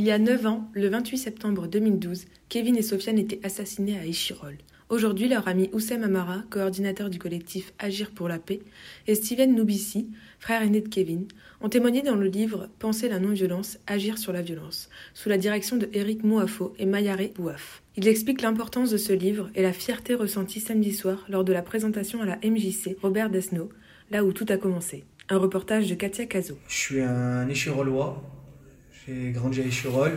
Il y a 9 ans, le 28 septembre 2012, Kevin et Sofiane étaient assassinés à Échirol. Aujourd'hui, leur ami Oussem Amara, coordinateur du collectif Agir pour la paix, et Steven Noubissi, frère aîné de Kevin, ont témoigné dans le livre Penser la non-violence, agir sur la violence, sous la direction de Eric Mouafo et Mayare Bouaf. Ils expliquent l'importance de ce livre et la fierté ressentie samedi soir lors de la présentation à la MJC Robert Desno, là où tout a commencé. Un reportage de Katia Cazo. Je suis un Échirolois j'ai grandi à Échirol.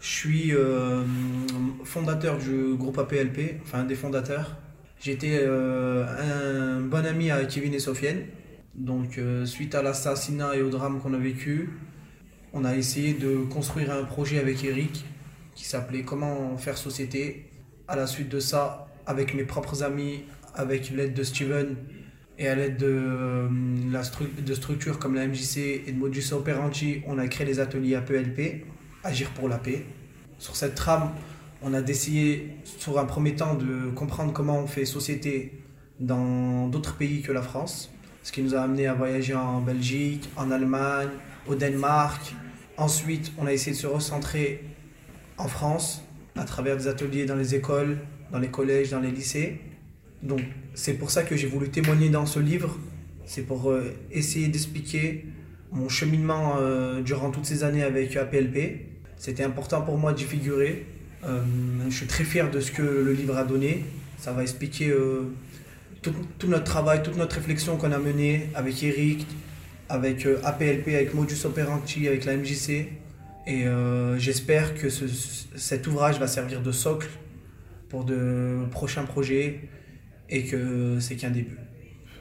Je suis euh, fondateur du groupe APLP, enfin un des fondateurs. J'étais euh, un bon ami à Kevin et Sofiane. Donc, euh, suite à l'assassinat et au drame qu'on a vécu, on a essayé de construire un projet avec Eric qui s'appelait Comment faire société. À la suite de ça, avec mes propres amis, avec l'aide de Steven, et à l'aide de, euh, la de structures comme la MJC et de Modus Operandi, on a créé les ateliers APLP, Agir pour la paix. Sur cette trame, on a essayé, sur un premier temps, de comprendre comment on fait société dans d'autres pays que la France. Ce qui nous a amené à voyager en Belgique, en Allemagne, au Danemark. Ensuite, on a essayé de se recentrer en France à travers des ateliers dans les écoles, dans les collèges, dans les lycées. Donc c'est pour ça que j'ai voulu témoigner dans ce livre. C'est pour euh, essayer d'expliquer mon cheminement euh, durant toutes ces années avec APLP. C'était important pour moi d'y figurer. Euh, je suis très fier de ce que le livre a donné. Ça va expliquer tout, notre travail, toute notre réflexion qu'on a menée avec Eric, avec APLP, avec Modus Operandi, avec la MJC. Et j'espère que ce, cet ouvrage va servir de socle pour de prochains projets et que c'est qu'un début.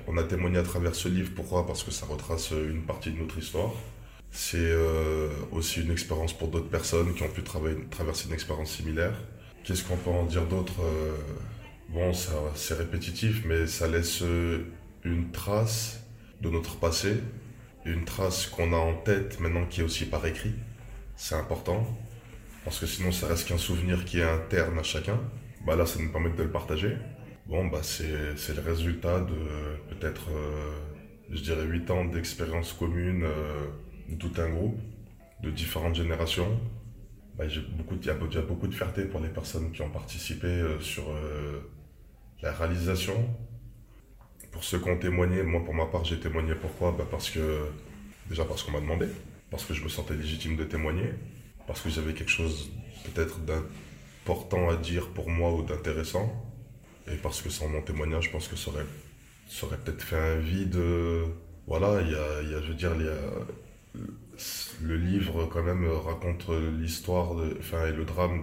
On a témoigné à travers ce livre, pourquoi? Parce que ça retrace une partie de notre histoire. C'est euh, aussi une expérience pour d'autres personnes qui ont pu traverser une expérience similaire. Qu'est-ce qu'on peut en dire d'autre? Euh, Bon, c'est répétitif, mais ça laisse une trace de notre passé, une trace qu'on a en tête maintenant qui est aussi par écrit. C'est important, parce que sinon ça reste qu'un souvenir qui est interne à chacun. Bah là, ça nous permet de le partager. Bon, bah, c'est le résultat de peut-être, euh, je dirais, 8 ans d'expérience commune euh, de tout un groupe, de différentes générations. Bah, beaucoup, il y a beaucoup de fierté pour les personnes qui ont participé euh, sur la réalisation. Pour ceux qui ont témoigné, moi pour ma part j'ai témoigné pourquoi? Bah, Parce que, déjà parce qu'on m'a demandé, parce que je me sentais légitime de témoigner, parce que j'avais quelque chose peut-être d'important à dire pour moi ou d'intéressant et parce que sans mon témoignage, je pense que ça aurait, aurait peut-être fait un vide. Voilà, il y a, il y a je veux dire, il y a, le livre quand même raconte l'histoire enfin, et le drame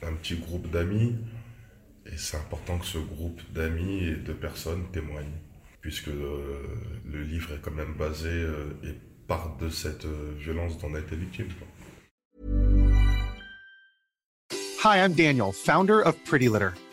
d'un petit groupe d'amis. Et c'est important que ce groupe d'amis et de personnes témoignent, puisque euh, le livre est quand même basé euh, et part de cette euh, violence dont on a été victime. Hi, I'm Daniel, founder of Pretty Litter.